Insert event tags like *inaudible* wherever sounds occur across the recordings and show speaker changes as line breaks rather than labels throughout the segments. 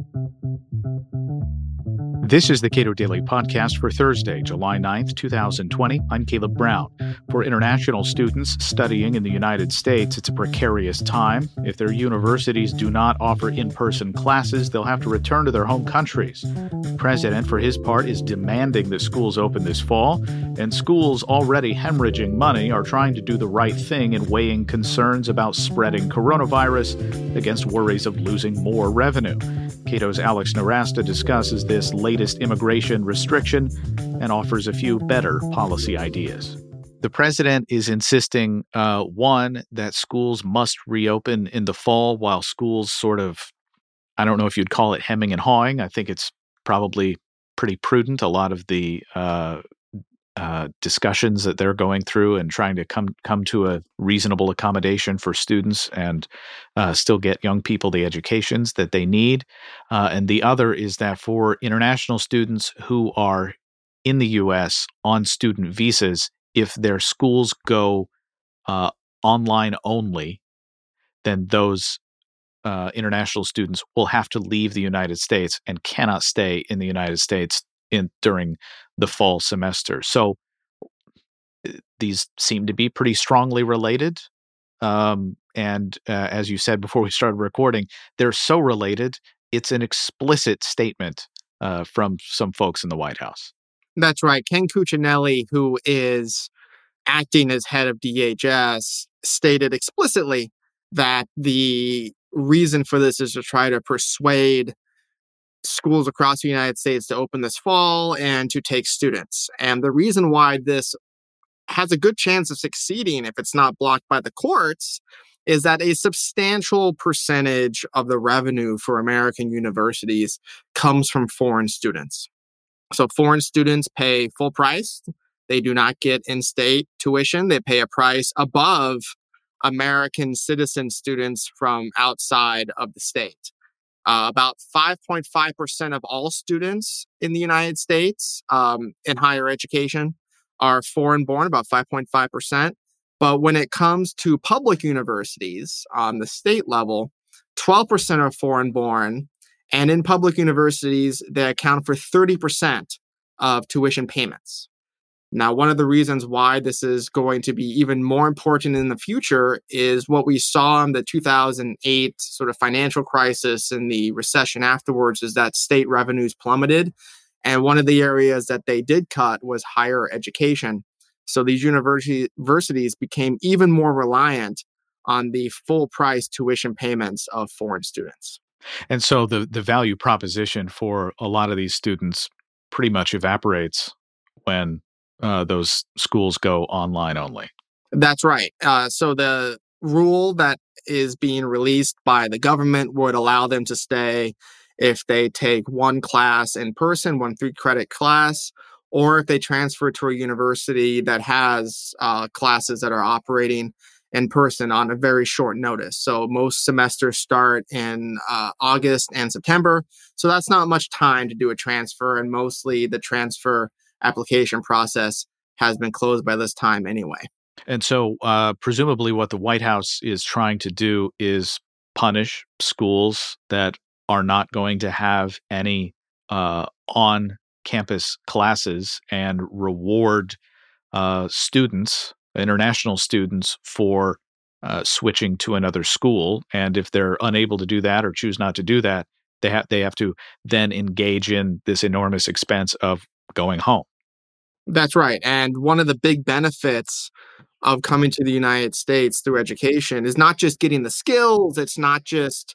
Thank you. This is the Cato Daily Podcast for Thursday, July 9th, 2020. I'm Caleb Brown. For international students studying in the United States, it's a precarious time. If their universities do not offer in person classes, they'll have to return to their home countries. The president, for his part, is demanding that schools open this fall, and schools already hemorrhaging money are trying to do the right thing in weighing concerns about spreading coronavirus against worries of losing more revenue. Cato's Alex Nowrasteh discusses this latest immigration restriction and offers a few better policy ideas. The president is insisting, uh, one, that schools must reopen in the fall while schools sort of, I don't know if you'd call it hemming and hawing. I think it's probably pretty prudent. A lot of the uh, uh, discussions that they're going through and trying to come come to a reasonable accommodation for students and uh, still get young people the educations that they need. Uh, and the other is that for international students who are in the U.S. on student visas, if their schools go uh, online only, then those uh, international students will have to leave the United States and cannot stay in the United States in during the fall semester. So uh, these seem to be pretty strongly related. Um, and uh, as you said before we started recording, they're so related. It's an explicit statement uh, from some folks in the White House.
That's right. Ken Cuccinelli, who is acting as head of DHS, stated explicitly that the reason for this is to try to persuade schools across the United States to open this fall and to take students. And the reason why this has a good chance of succeeding if it's not blocked by the courts is that a substantial percentage of the revenue for American universities comes from foreign students. So foreign students pay full price. They do not get in state tuition. They pay a price above American citizen students from outside of the state. Uh, about 5.5% of all students in the United States um, in higher education are foreign born, about 5.5%. But when it comes to public universities on the state level, 12% are foreign born. And in public universities, they account for 30% of tuition payments. Now, one of the reasons why this is going to be even more important in the future is what we saw in the 2008 sort of financial crisis and the recession afterwards is that state revenues plummeted. And one of the areas that they did cut was higher education. So these universities became even more reliant on the full price tuition payments of foreign students.
And so the, the value proposition for a lot of these students pretty much evaporates when uh, those schools go online only.
That's right. Uh, so the rule that is being released by the government would allow them to stay if they take one class in person, one three credit class, or if they transfer to a university that has uh, classes that are operating in person on a very short notice. So most semesters start in uh, August and September. So that's not much time to do a transfer. And mostly the transfer application process has been closed by this time anyway.
And so, uh, presumably, what the White House is trying to do is punish schools that are not going to have any uh, on campus classes and reward uh, students, international students, for uh, switching to another school. And if they're unable to do that or choose not to do that, they have they have to then engage in this enormous expense of going home.
That's right. And one of the big benefits of coming to the United States through education is not just getting the skills, it's not just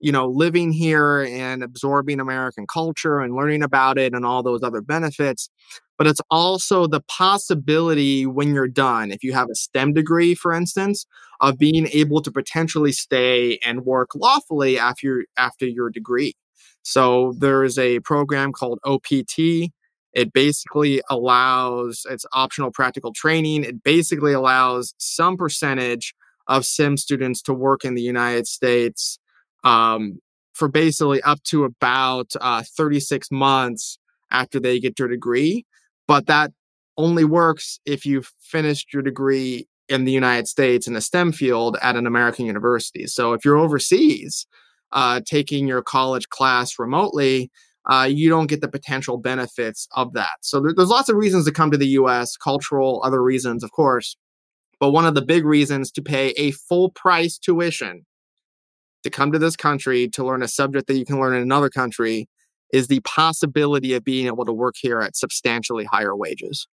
you know living here and absorbing American culture and learning about it and all those other benefits, but it's also the possibility when you're done, if you have a STEM degree, for instance, of being able to potentially stay and work lawfully after after your degree. So there is a program called OPT, it basically allows, it's optional practical training. It basically allows some percentage of sim students to work in the United States um, for basically up to about uh, 36 months after they get their degree. But that only works if you've finished your degree in the United States in a STEM field at an American university. So if you're overseas, uh, taking your college class remotely, uh, you don't get the potential benefits of that. So there, there's lots of reasons to come to the US, cultural, other reasons, of course. But one of the big reasons to pay a full price tuition to come to this country to learn a subject that you can learn in another country is the possibility of being able to work here at substantially higher wages.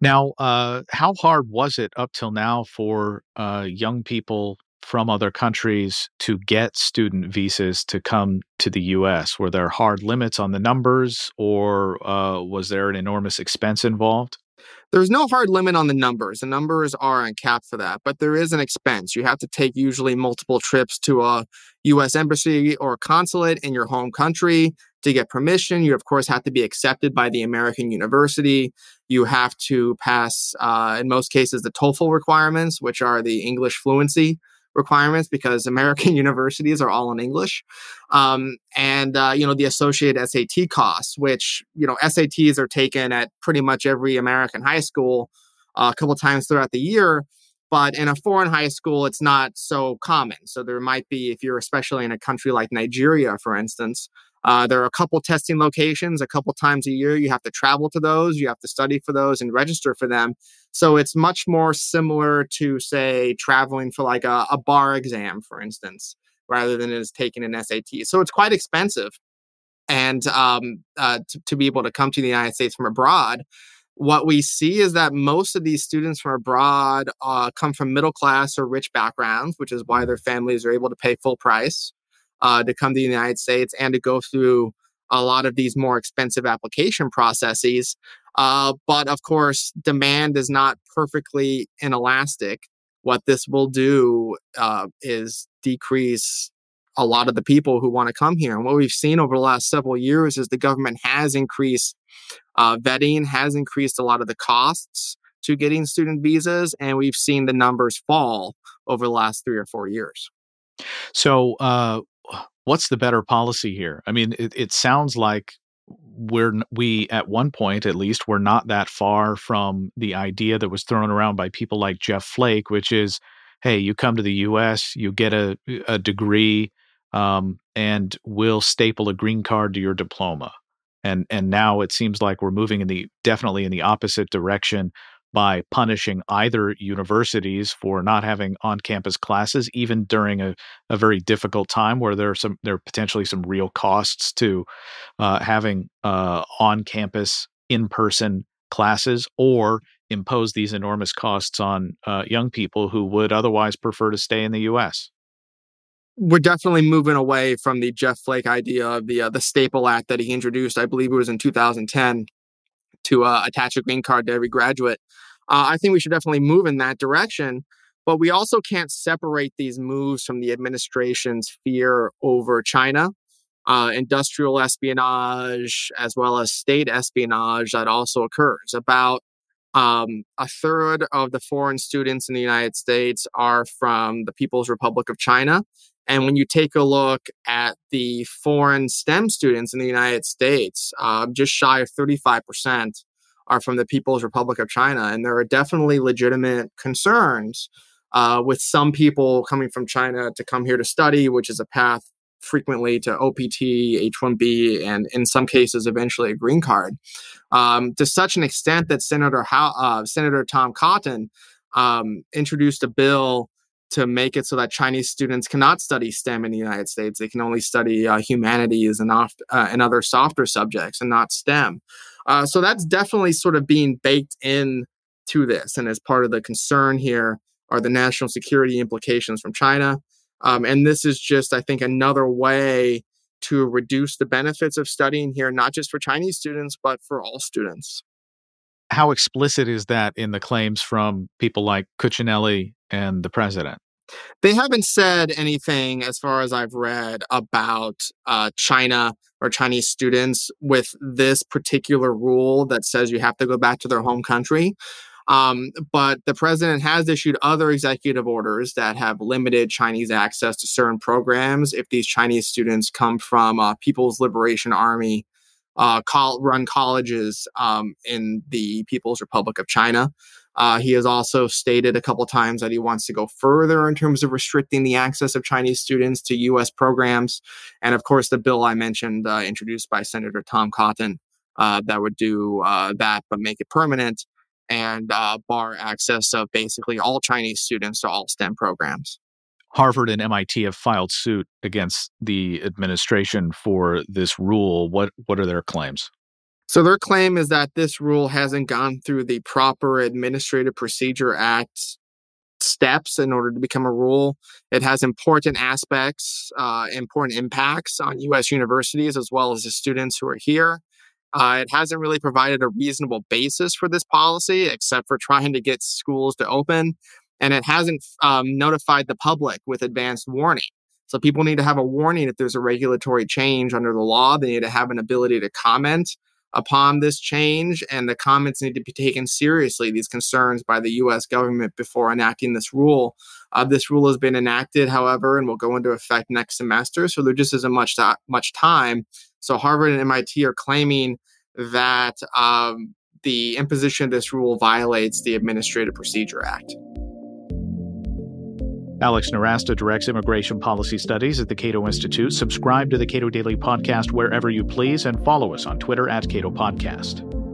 Now, uh, how hard was it up till now for uh, young people from other countries to get student visas to come to the US? Were there hard limits on the numbers, or uh, was there an enormous expense involved?
There's no hard limit on the numbers. The numbers are uncapped for that, but there is an expense. You have to take usually multiple trips to a US embassy or consulate in your home country to get permission. You, of course, have to be accepted by the American university. You have to pass, uh, in most cases, the TOEFL requirements, which are the English fluency requirements because American *laughs* universities are all in English. Um, and, uh, you know, the associated SAT costs, which, you know, SATs are taken at pretty much every American high school uh, a couple times throughout the year. But in a foreign high school, it's not so common. So there might be, if you're especially in a country like Nigeria, for instance, uh, there are a couple testing locations a couple times a year. You have to travel to those, you have to study for those and register for them. So it's much more similar to, say, traveling for like a, a bar exam, for instance, rather than it is taking an SAT. So it's quite expensive. And um, uh, to, to be able to come to the United States from abroad, what we see is that most of these students from abroad uh, come from middle class or rich backgrounds, which is why their families are able to pay full price uh, to come to the United States and to go through a lot of these more expensive application processes. Uh, but of course, demand is not perfectly inelastic. What this will do uh, is decrease a lot of the people who want to come here. And what we've seen over the last several years is the government has increased uh, vetting, has increased a lot of the costs to getting student visas, and we've seen the numbers fall over the last three or four years.
So, uh, what's the better policy here? I mean, it, it sounds like we're we at one point at least we're not that far from the idea that was thrown around by people like Jeff Flake, which is, hey, you come to the U.S., you get a a degree, um, and we'll staple a green card to your diploma. And and now it seems like we're moving in the definitely in the opposite direction by punishing either universities for not having on-campus classes, even during a, a very difficult time where there are some there are potentially some real costs to uh, having uh, on-campus in-person classes, or impose these enormous costs on uh, young people who would otherwise prefer to stay in the U.S.
We're definitely moving away from the Jeff Flake idea of the uh, the Staple Act that he introduced. I believe it was in 2010 to uh, attach a green card to every graduate. Uh, I think we should definitely move in that direction. But we also can't separate these moves from the administration's fear over China, uh, industrial espionage, as well as state espionage that also occurs. About um, a third of the foreign students in the United States are from the People's Republic of China. And when you take a look at the foreign STEM students in the United States, uh, just shy of 35% are from the People's Republic of China. And there are definitely legitimate concerns uh, with some people coming from China to come here to study, which is a path frequently to OPT, H 1B, and in some cases, eventually a green card. Um, to such an extent that Senator, How- uh, Senator Tom Cotton um, introduced a bill to make it so that Chinese students cannot study STEM in the United States. They can only study uh, humanities and, off, uh, and other softer subjects and not STEM. Uh, so that's definitely sort of being baked in to this. And as part of the concern here are the national security implications from China. Um, and this is just, I think, another way to reduce the benefits of studying here, not just for Chinese students, but for all students.
How explicit is that in the claims from people like Cuccinelli and the president?
They haven't said anything, as far as I've read, about uh, China or Chinese students with this particular rule that says you have to go back to their home country. Um, but the president has issued other executive orders that have limited Chinese access to certain programs if these Chinese students come from uh, People's Liberation Army uh, col- run colleges um, in the People's Republic of China. Uh, he has also stated a couple times that he wants to go further in terms of restricting the access of Chinese students to U.S. programs. And of course, the bill I mentioned, uh, introduced by Senator Tom Cotton, uh, that would do uh, that but make it permanent and uh, bar access of basically all Chinese students to all STEM programs.
Harvard and MIT have filed suit against the administration for this rule. What what are their claims?
So their claim is that this rule hasn't gone through the proper Administrative Procedure Act steps in order to become a rule. It has important aspects, uh, important impacts on U.S. universities as well as the students who are here. Uh, it hasn't really provided a reasonable basis for this policy, except for trying to get schools to open. And it hasn't um, notified the public with advanced warning. So people need to have a warning if there's a regulatory change under the law. They need to have an ability to comment upon this change, and the comments need to be taken seriously, these concerns by the US government before enacting this rule. Uh, this rule has been enacted, however, and will go into effect next semester, so there just isn't much, to, much time. So Harvard and MIT are claiming that um, the imposition of this rule violates the Administrative Procedure Act.
Alex Nowrasteh directs immigration policy studies at the Cato Institute. Subscribe to the Cato Daily Podcast wherever you please and follow us on Twitter at Cato Podcast.